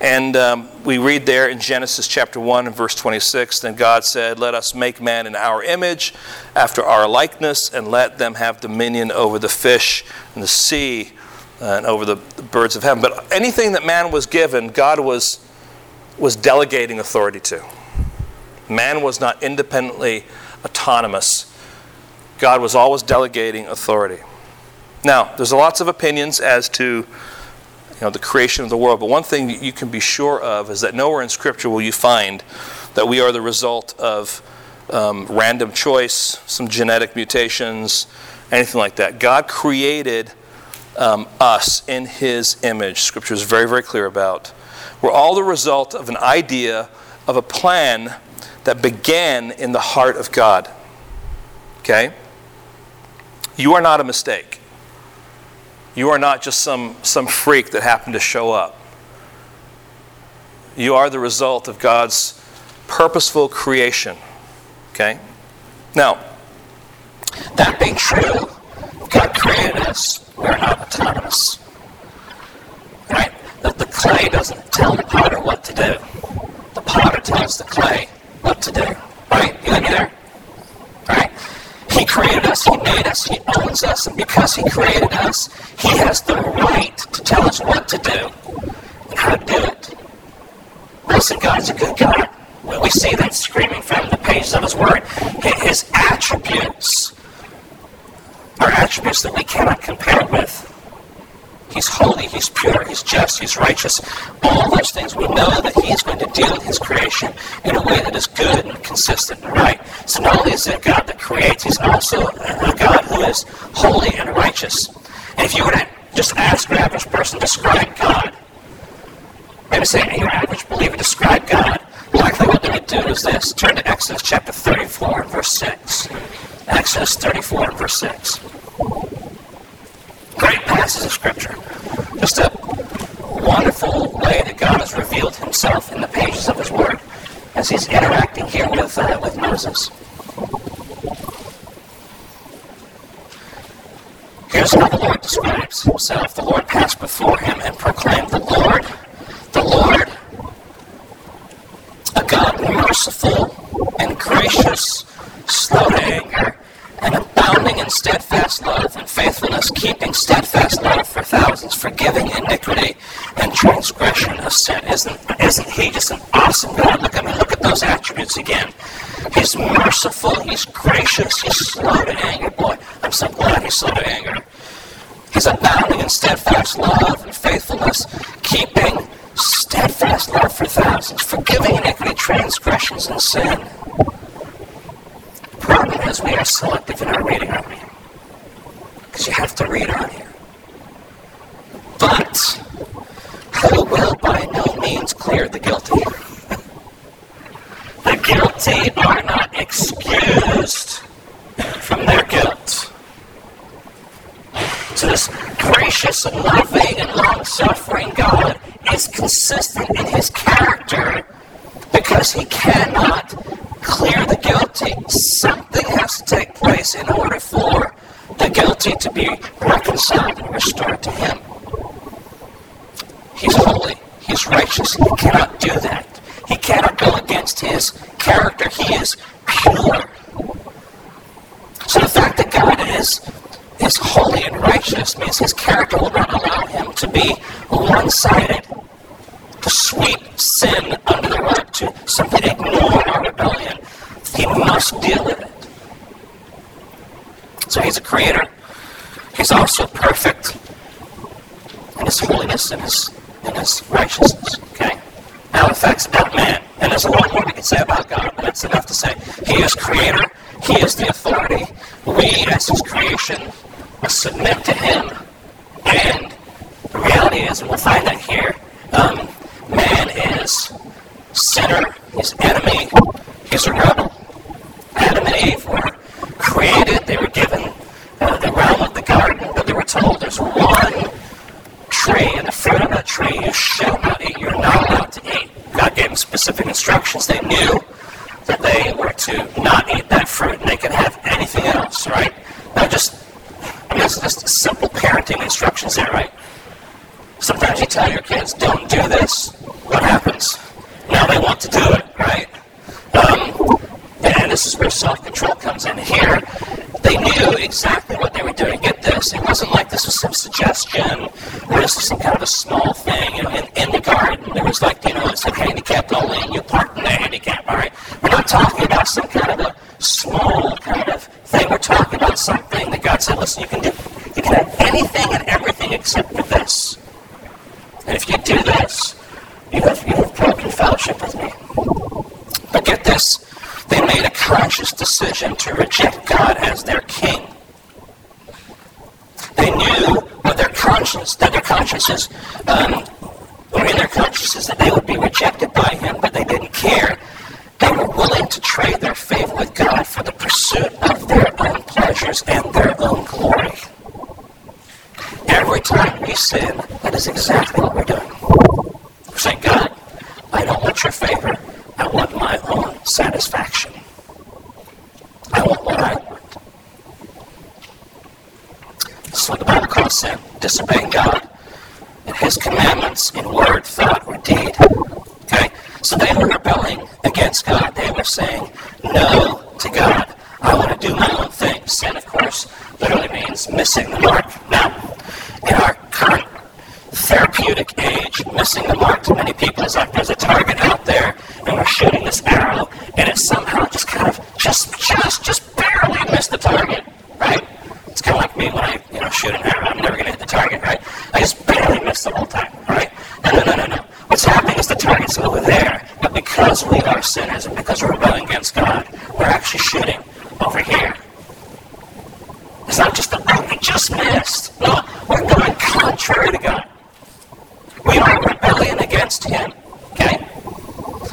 And um, we read there in Genesis chapter 1 and verse 26 Then God said, Let us make man in our image, after our likeness, and let them have dominion over the fish and the sea and over the, the birds of heaven. But anything that man was given, God was, was delegating authority to. Man was not independently autonomous, God was always delegating authority. Now, there's lots of opinions as to you know, the creation of the world. But one thing you can be sure of is that nowhere in Scripture will you find that we are the result of um, random choice, some genetic mutations, anything like that. God created um, us in His image. Scripture is very, very clear about. We're all the result of an idea, of a plan that began in the heart of God. Okay? You are not a mistake. You are not just some, some freak that happened to show up. You are the result of God's purposeful creation. Okay? Now, that being true, God created us. We're not autonomous. Right? That the clay doesn't tell the potter what to do. The potter tells the clay what to do. Right? You me there? Created us, He made us, He owns us, and because He created us, He has the right to tell us what to do and how to do it. Listen, God's a good God. We see that screaming from the pages of His Word. His attributes are attributes that we cannot compare with. He's holy, he's pure, he's just, he's righteous. All those things we know that he is going to deal with his creation in a way that is good and consistent and right. So not only is it God that creates, he's also a God who is holy and righteous. And if you were to just ask an average person, to describe God, maybe say, your average believer, describe God, likely what they would do is this. Turn to Exodus chapter 34 and verse 6. Exodus 34 and verse 6 great passage of Scripture. Just a wonderful way that God has revealed himself in the pages of his word as he's interacting here with, uh, with Moses. Here's how the Lord describes himself. The Lord passed before him and proclaimed, The Lord, the Lord, a God merciful and gracious, slow to anger, abounding in steadfast love and faithfulness, keeping steadfast love for thousands, forgiving iniquity and transgression of sin. Isn't, isn't he just an awesome God? Look, mean, look at those attributes again. He's merciful, he's gracious, he's slow to anger. Boy, I'm so glad he's slow to anger. He's abounding in steadfast love and faithfulness, keeping steadfast love for thousands, forgiving iniquity, transgressions, and sin is we are selective in our reading, aren't we? Because you have to read on here. But who will by no means clear the guilty? the guilty are not excused from their guilt. So this gracious and loving and long-suffering God is consistent in his character because he cannot clear the guilty. Something has to take place in order for the guilty to be reconciled and restored to him. He's holy. He's righteous. He cannot do that. He cannot go against his character. He is pure. So the fact that God is is holy and righteous means his character will not allow him to be one-sided to sweep sin under the rug, to simply ignore our rebellion. He must deal with it. So he's a creator. He's also perfect in his holiness and his, in his righteousness. Okay? Now, the facts about man. And there's a lot more we can say about God, but that's enough to say. He is creator. He is the authority. We, as his creation, must submit to him. And the reality is, and we'll find that here, um, Man is sinner, he's enemy, he's a rebel. Adam and Eve were created, they were given uh, the realm of the garden, but they were told there's one tree, and the fruit of that tree you shall not eat. You're not allowed to eat. God gave them specific instructions. They knew that they were to not eat that fruit, and they could have anything else, right? Now, just, I mean, it's just simple parenting instructions there, right? Sometimes you tell your kids, don't do this. What happens? Now they want to do it, right? Um, and this is where self-control comes in. Here, they knew exactly what they were doing. Get this. It wasn't like this was some suggestion or this was some kind of a small thing. You know, in, in the garden, there was like, you know, it said handicapped only and you park in the handicap, all right? We're not talking about some kind of a small kind of thing. We're talking about something that God said, listen, you can do, you can have anything and everything except for this. And if you do this, you have, you have broken fellowship with me. But get this they made a conscious decision to reject God as their king. They knew with their conscience that their consciences, um, or in their consciences, that they would be rejected by Him, but they didn't care. They were willing to trade their favor with God for the pursuit of their own pleasures and their own glory. Every time we sin, that is exactly what we're doing. We're God, I don't want your favor. I want my own satisfaction. I want what I want. This is what the Bible calls sin disobeying God and His commandments in word, thought, or deed. Okay? So they were rebelling against God. They were saying no to God. I want to do my own thing. Sin, of course, literally means missing the mark. Now, in our current therapeutic age, missing the mark to many people is like there's a target out there and we're shooting this arrow and it somehow just kind of just just just barely missed the target, right? It's kind of like me when I you know shoot an arrow, I'm never to hit the target, right? I just barely missed the whole time, right? No, no, no, no, no. What's happening is the target's over there, but because we are sinners and because we're rebelling against God, we're actually shooting over here. It's not just the, oh, we just missed. No, we're going contrary to God. We are rebellion against Him. Okay?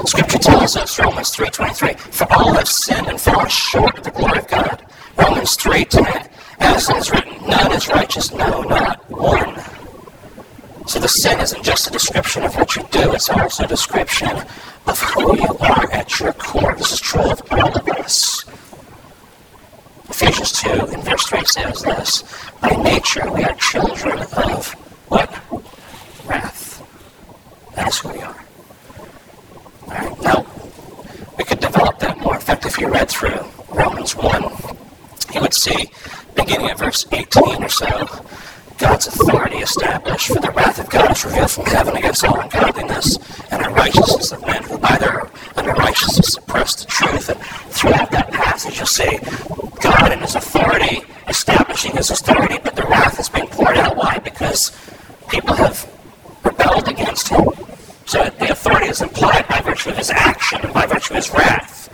Scripture tells us, Romans 3.23, for all have sinned and fallen short of the glory of God. Romans 3.10, as it is written, none is righteous, no, not one. So the sin isn't just a description of what you do, it's also a description of who you are at your core. This is true of all of us. Ephesians 2 in verse 3 says this By nature we are children of what? Wrath. That is who we are. Alright, now we could develop that more. In fact, if you read through Romans 1, you would see, beginning at verse 18 or so, God's authority established, for the wrath of God is revealed from heaven against all ungodliness and unrighteousness of men who by their unrighteousness suppress the truth. And throughout that passage, you'll see God and His authority establishing His authority, but the wrath is being poured out. Why? Because people have rebelled against Him. So the authority is implied by virtue of His action and by virtue of His wrath.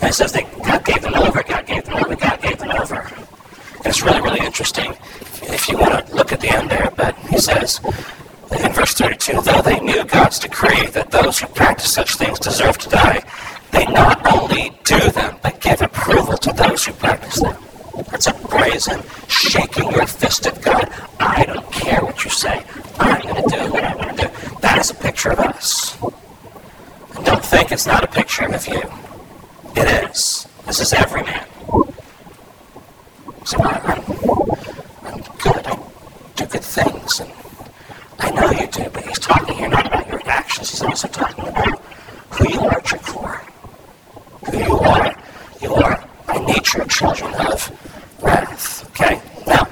And it says that God gave them over, God gave them over, God gave them over. And it's really, really interesting if you want to look at the end there, but he says in verse 32 though they knew God's decree that those who practice such things deserve to die, they not only do them, but give approval to those who practice them. That's a brazen, shaking your fist at God. I don't care what you say. I'm going to do what I want to do. That is a picture of us. And don't think it's not a picture of you. It is. This is every man. So I, I'm, I'm good. I do good things. And I know you do, but he's talking here not about your actions. He's also talking about who you are at your core. Who you are. You are, by nature, children of wrath. Okay? Now,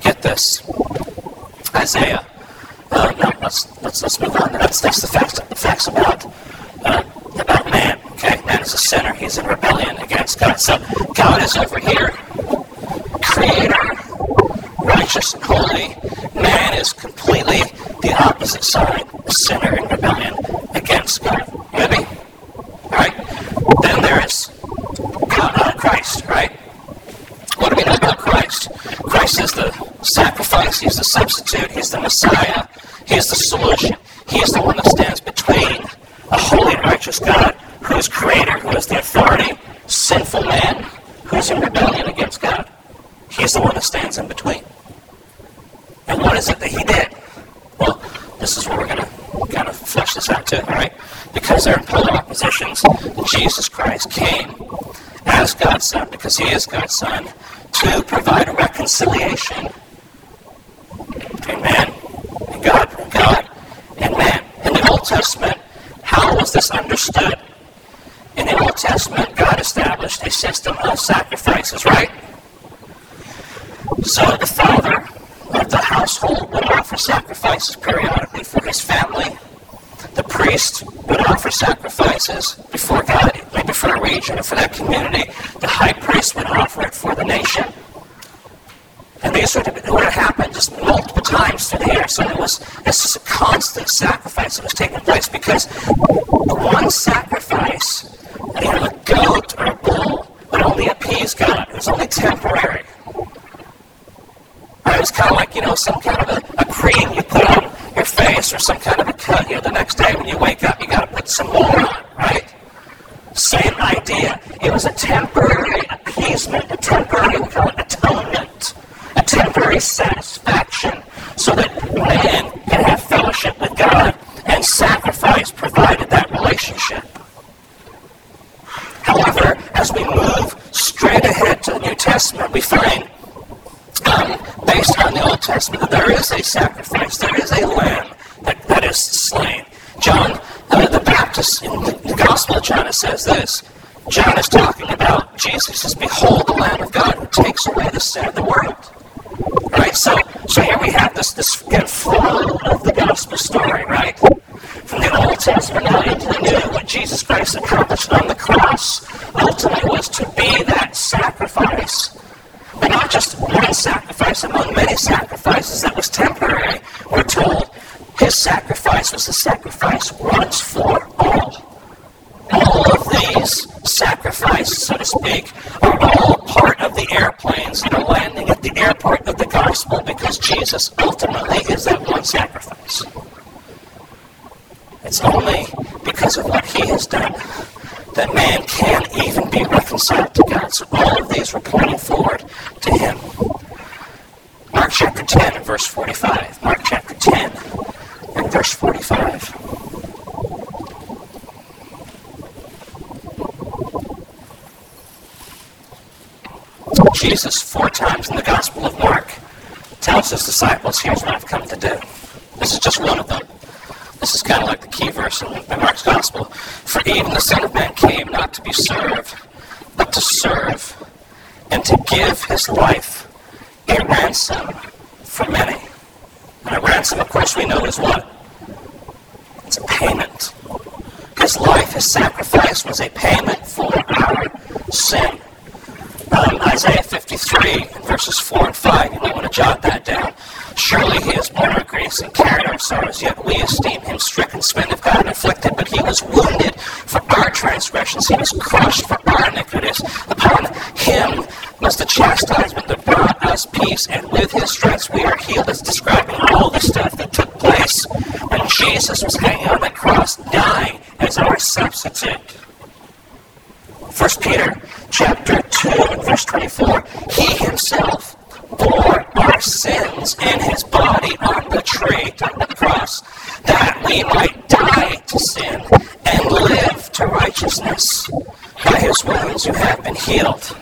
get this. Isaiah. Uh, no, let's, let's, let's move on. That's, that's the facts, the facts about. Sinner. He's in rebellion against God. So, God is over here creator, righteous and holy. Man is completely the opposite side, a sinner in rebellion against God. You with me? Alright? Then there is God, uh, Christ, right? What do we know about Christ? Christ is the sacrifice, He's the substitute, He's the Messiah, He's the solution. He is the one that stands between a holy and righteous God who is creator, who is the authority, sinful man who's in rebellion against God. He's the one that stands in between. And what is it that he did? Well, this is where we're going to kind of flesh this out too, all right? Because they're in polar oppositions, Jesus Christ came as God's Son, because he is God's Son, to provide a reconciliation between man and God, and God and man. In the Old Testament, how was this understood? In the Old Testament, God established a system of sacrifices, right? So the father of the household would offer sacrifices periodically for his family. The priest would offer sacrifices before God, maybe for a region or for that community. The high priest would offer it for the nation. And these would, would happen just multiple times through the year. So it was this is a constant sacrifice that was taking place because one sacrifice, you know, a goat or a bull, would only appease God. It was only temporary. It was kind of like, you know, some kind of a, a cream you put on your face or some kind of a cut. You know, the next day when you wake up, you got to put some more on, right? Same It was a temporary appeasement, a temporary, atonement, a temporary satisfaction so that man can have fellowship with God and sacrifice provided that relationship. However, as we move straight ahead to the New Testament, we find um, based on the Old Testament, there is a sacrifice, there is a lamb that, that is slain. John, uh, the Baptist, in the, the Gospel of John, it says this. John is talking about Jesus says, Behold the Lamb of God who takes away the sin of the world. Right? So so here we have this this again, flow of the gospel story, right? From the Old Testament now into the New, what Jesus Christ accomplished on the cross ultimately was to be that sacrifice but not just one sacrifice among many sacrifices that was temporary. We're told his sacrifice was a sacrifice once for all. All of these sacrifices, so to speak, are all part of the airplanes that are landing at the airport of the gospel because Jesus ultimately is that one sacrifice. It's only because of what he has done that man can even be reconciled to God. So all of these were pointing forward to him. Mark chapter 10 and verse 45. Mark chapter 10 Jesus four times in the Gospel of Mark tells disciples, here's what I've come to do. This is just one of them. This is kind of like the key verse in Mark's Gospel. For even the Son of Man came not to be served, but to serve, and to give his life a ransom for many. And a ransom, of course, we know is what? It's a payment. His life, his sacrifice was a payment for our sin. Um, Isaiah 53, verses 4 and 5, you might want to jot that down. Surely he has borne our griefs and carried our sorrows, yet we esteem him stricken, smitten of God, and afflicted. But he was wounded for our transgressions, he was crushed for our iniquities. Upon him was the chastisement that brought us peace, and with his stripes we are healed. It's describing all the stuff that took place when Jesus was hanging on the cross, dying as our substitute. 1 Peter chapter 2 and verse 24, he himself bore our sins in his body on the tree, on the cross, that we might die to sin and live to righteousness. By his wounds you have been healed.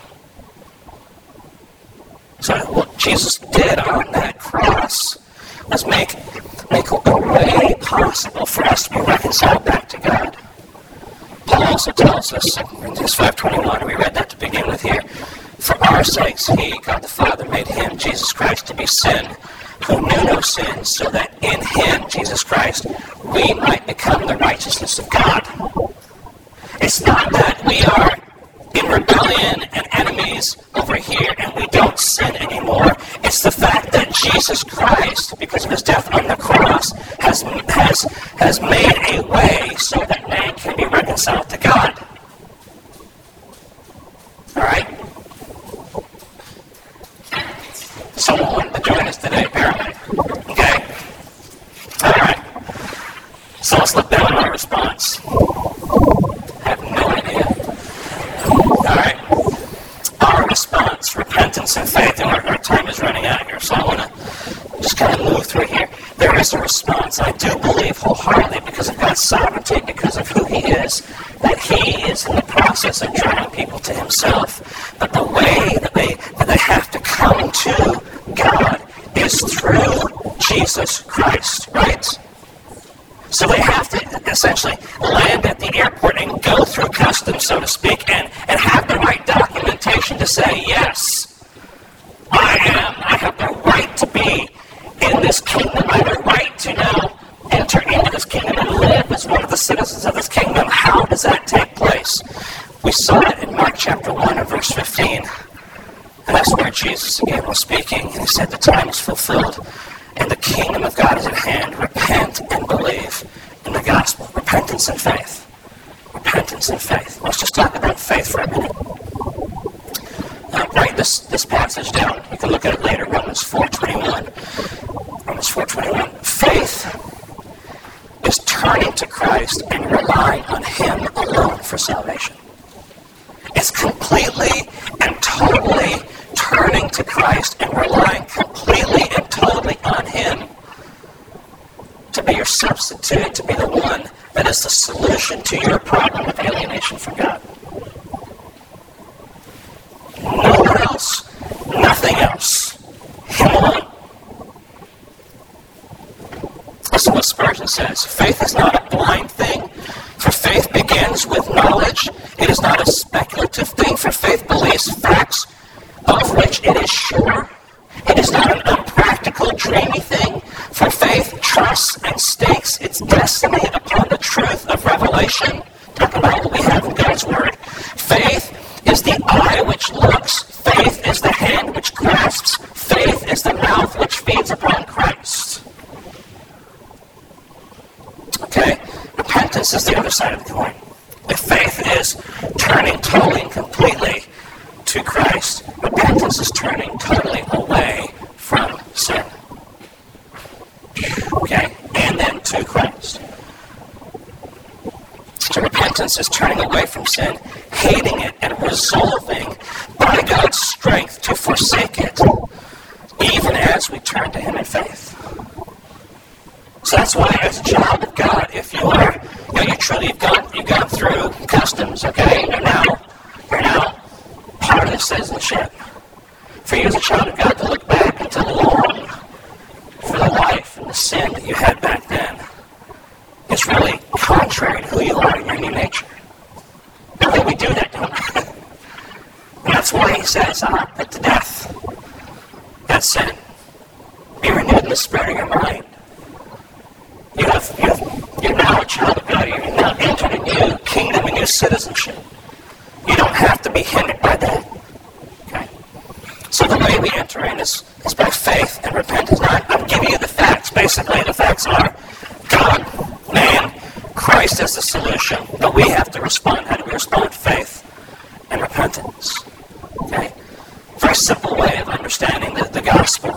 So what Jesus did on that cross was make, make a way possible for us to be reconciled back to God. Paul also tells us in Corinthians 5.21, we read that to begin with here, for our sakes he, God the Father, made him, Jesus Christ, to be sin, who knew no sin, so that in him, Jesus Christ, we might become the righteousness of God. It's not that we are in rebellion and enemies over here and we don't sin anymore. It's the fact that Jesus Christ, because of his death on the cross, has, has, has made a way so that man can be reconciled to God. Alright? Someone to join us today, apparently. Okay? Alright. So let's look down our response. I have no idea. Alright. Our response, repentance and faith, and our, our time is running out here, so I want to just kind of move through here. There is a response. I do believe wholeheartedly because of God's sovereignty, because of who He is, that He is in the process of drawing people to Himself. But the way that they have to come to God is through Jesus Christ, right? So they have to essentially land at the airport and go through customs, so to speak, and, and have the right documentation to say, yes, I am, I have the right to be in this kingdom. I have the right to now enter into this kingdom and live as one of the citizens of this kingdom. How does that take place? We saw it in Mark chapter 1 and verse 15. And that's where Jesus again was speaking, and he said, The time is fulfilled and the kingdom of God is at hand. Repent and believe in the gospel. Repentance and faith. Repentance and faith. Let's just talk about faith for a minute. Uh, write this, this passage down. You can look at it later, Romans 4.21. Romans 4.21. Faith is turning to Christ and relying on Him alone for salvation. It's completely and totally turning to Christ and relying completely and totally on Him to be your substitute, to be the one that is the solution to your problem of alienation from God. No one else, nothing else. Him alone. Listen what Spurgeon says. Faith is not a blind thing, for faith begins with knowledge. It is not a speculative thing, for faith believes facts of which it is sure. It is not an unpractical, dreamy thing, for faith trusts and stakes its destiny upon the truth of revelation. Talk about what we have in God's Word. Faith is the eye which looks, faith is the hand which grasps, faith is the mouth which feeds upon Christ. Okay? Repentance is the other side of the coin. If faith is turning totally and completely to Christ, repentance is turning totally away from sin. Okay? And then to Christ. So repentance is turning away from sin, hating it, and resolving by God's strength to forsake it, even as we turn to Him in faith. So that's why, as a child of God, if you are, you know, you truly have gone, you've gone through customs, okay, you're now, you're now part of the citizenship. for you as a child of God to look back and to long for the life and the sin that you had back then is really contrary to who you are in your new nature. Really, we do that, don't we? that's why he says, I put to death that sin. Be renewed in the spirit of your mind. You have, you have, you're now a child of God. You're now entered a new kingdom, a new citizenship. You don't have to be hindered by that. Okay? So the way we enter in is, is by faith and repentance. Now, I'm giving you the facts. Basically, the facts are God, man, Christ is the solution, but we have to respond. How do we respond? Faith and repentance. Okay? Very simple way of understanding the, the gospel.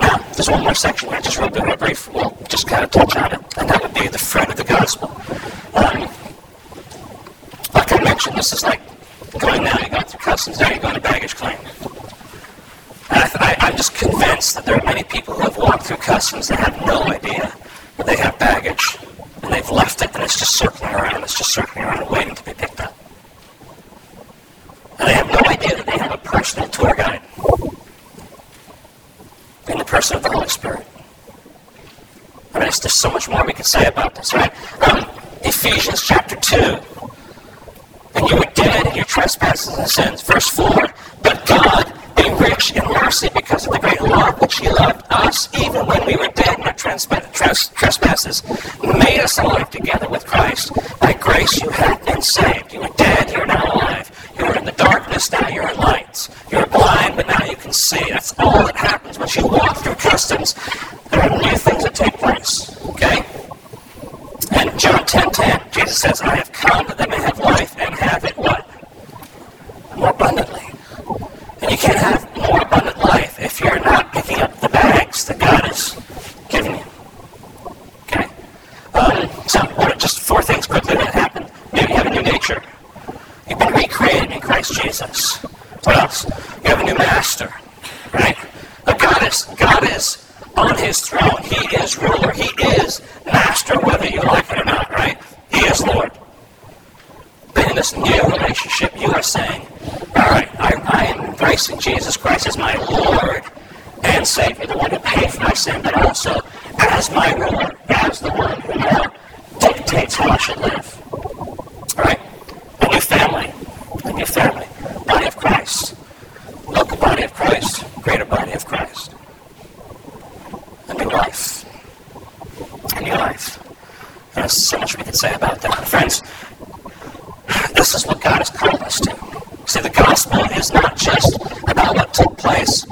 Now, there's one more section here, just real, real brief. We'll just kind of touch on it, and that would be the fruit of the gospel. Um, like I mentioned, this is like going now, you're going through customs, now you're going to baggage claim. And I, I, I'm just convinced that there are many people who have walked through customs that have no idea that they have baggage, and they've left it, and it's just circling around, it's just circling around, waiting to be picked up. And they have no idea that a personal tour guide in the person of the Holy Spirit. I mean, there's so much more we can say about this, right? Um, Ephesians chapter 2. And you were dead in your trespasses and sins. Verse 4. But God, being rich in mercy because of the great love which He loved us, even when we were dead in our trespasses, made us alive together with Christ. By grace you have been saved. You were dead, you're now alive. You were in the darkness, now you're in light. You were blind, but now you can see. That's all that happens once you walk through customs. There are new things that take place. Okay? And John 10 10, Jesus says, I have come that they may have life and have it what? More abundantly. And you can't have more abundant life if you're not picking up the bags that God has given you. Okay? Um, so, what, just four things quickly that happen. Maybe you have a new nature. You've been recreated in Christ Jesus. What else? You have a new master, right? But God is God is on His throne. He is ruler. He is master, whether you like it or not, right? He is Lord. But in this new relationship, you are saying, "All right, I, I am embracing Jesus Christ as my Lord and Savior, the one who paid for my sin, but also as my ruler, as the one who now dictates how I should live." All right? A new family. A new family. Body of Christ. Local body of Christ. Greater body of Christ. A new life. A new life. There's so much we could say about that. Friends, this is what God has called us to. See, the gospel is not just about what took place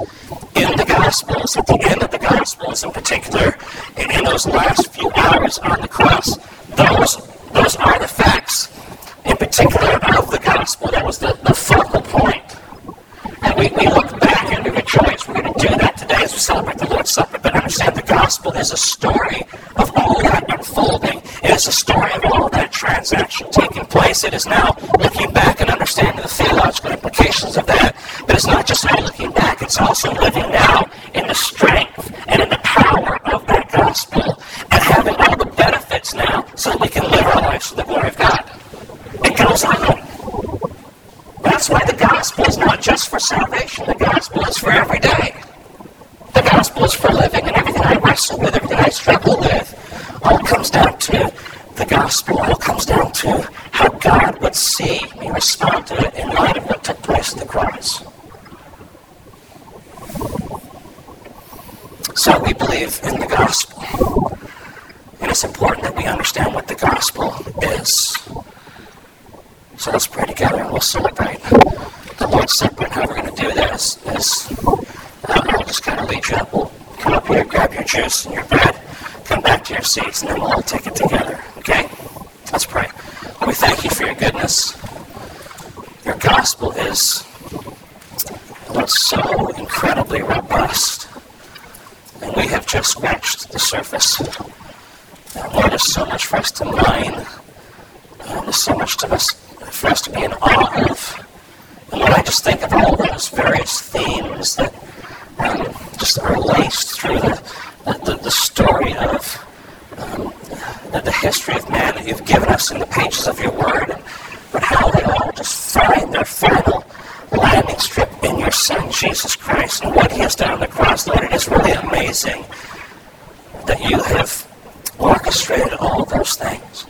in the Gospels, at the end of the Gospels in particular, in, in those last few hours on the cross. Those, those are the facts in particular of the gospel. That was the, the focal point. And we, we look back and we rejoice. We're going to do that today as we celebrate the Lord's Supper. But understand the gospel is a story of all that unfolding. It is a story of all that transaction taking place. It is now looking back and understanding the theological implications of that. But it's not just all looking back, it's also living now in the strength and in the power of that gospel and having all the benefits now so that we can live our lives for the glory of God. It goes on. That's why the gospel is not just for salvation. The gospel is for every day. The gospel is for living, and everything I wrestle with, everything I struggle with, all comes down to the gospel. All comes down to how God would see me respond to it in light of what took place at the cross. So we believe in the gospel. And it's important that we understand what the gospel is. So let's pray together and we'll celebrate the Lord's Supper. And how we're going to do that is, is uh, I'll just kind of lead you up. We'll come up here, grab your juice and your bread, come back to your seats, and then we'll all take it together. Okay? Let's pray. Lord, we thank you for your goodness. Your gospel is Lord, so incredibly robust. And we have just scratched the surface. And Lord, there's so much for us to mine. And there's so much to us, for us to be in awe of. And Lord, I just think of all those various themes that um, just are laced through the, the, the story of um, the, the history of man that you've given us in the pages of your word, and, but how they all just find their final landing strip in your Son, Jesus Christ, and what He has done on the cross, Lord. It is really amazing that you have orchestrated all those things.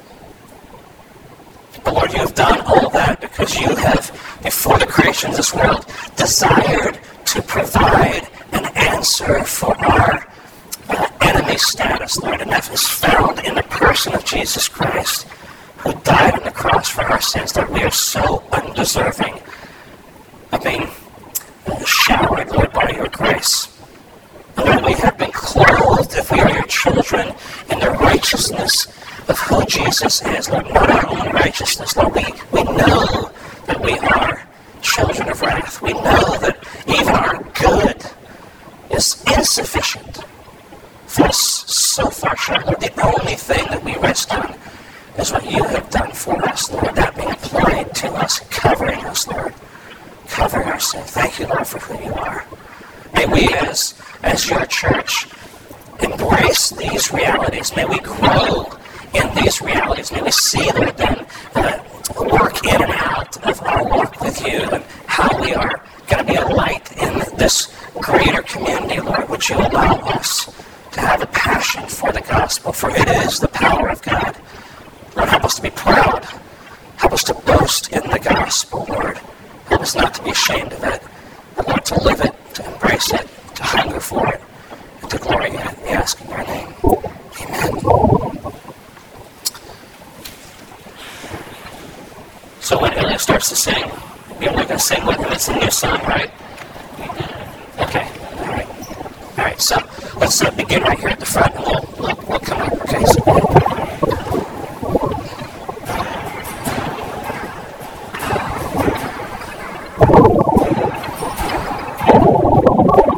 But Lord, you have done all that because you have, before the creation of this world, desired to provide an answer for our uh, enemy status, Lord, and that is found in the person of Jesus Christ, who died on the cross for our sins, that we are so undeserving of being showered, Lord, by your grace. Lord, we have been clothed, if we are your children, in the righteousness of who Jesus is, Lord, not our own righteousness. Lord, we, we know that we are children of wrath. We know that even our good is insufficient for us so far short. Lord, the only thing that we rest on is what you have done for us, Lord, that being applied to us, covering us, Lord, covering our sin. Thank you, Lord, for who you are. May we, as, as your church, embrace these realities. May we grow in these realities. May we see, them uh, work in and out of our walk with you and how we are going to be a light in this greater community, Lord. Would you allow us to have a passion for the gospel, for it is the power of God. Lord, help us to be proud. Help us to boast in the gospel, Lord. Help us not to be ashamed of it, Lord, to live it, to embrace it, to hunger for it, and to glory in it. We ask in your name. Amen. So when Ilya starts to sing, you're not going to sing with him. It's a new song, right? Okay. All right. All right. So let's uh, begin right here at the front, and we'll, we'll, we'll come up. Okay. So.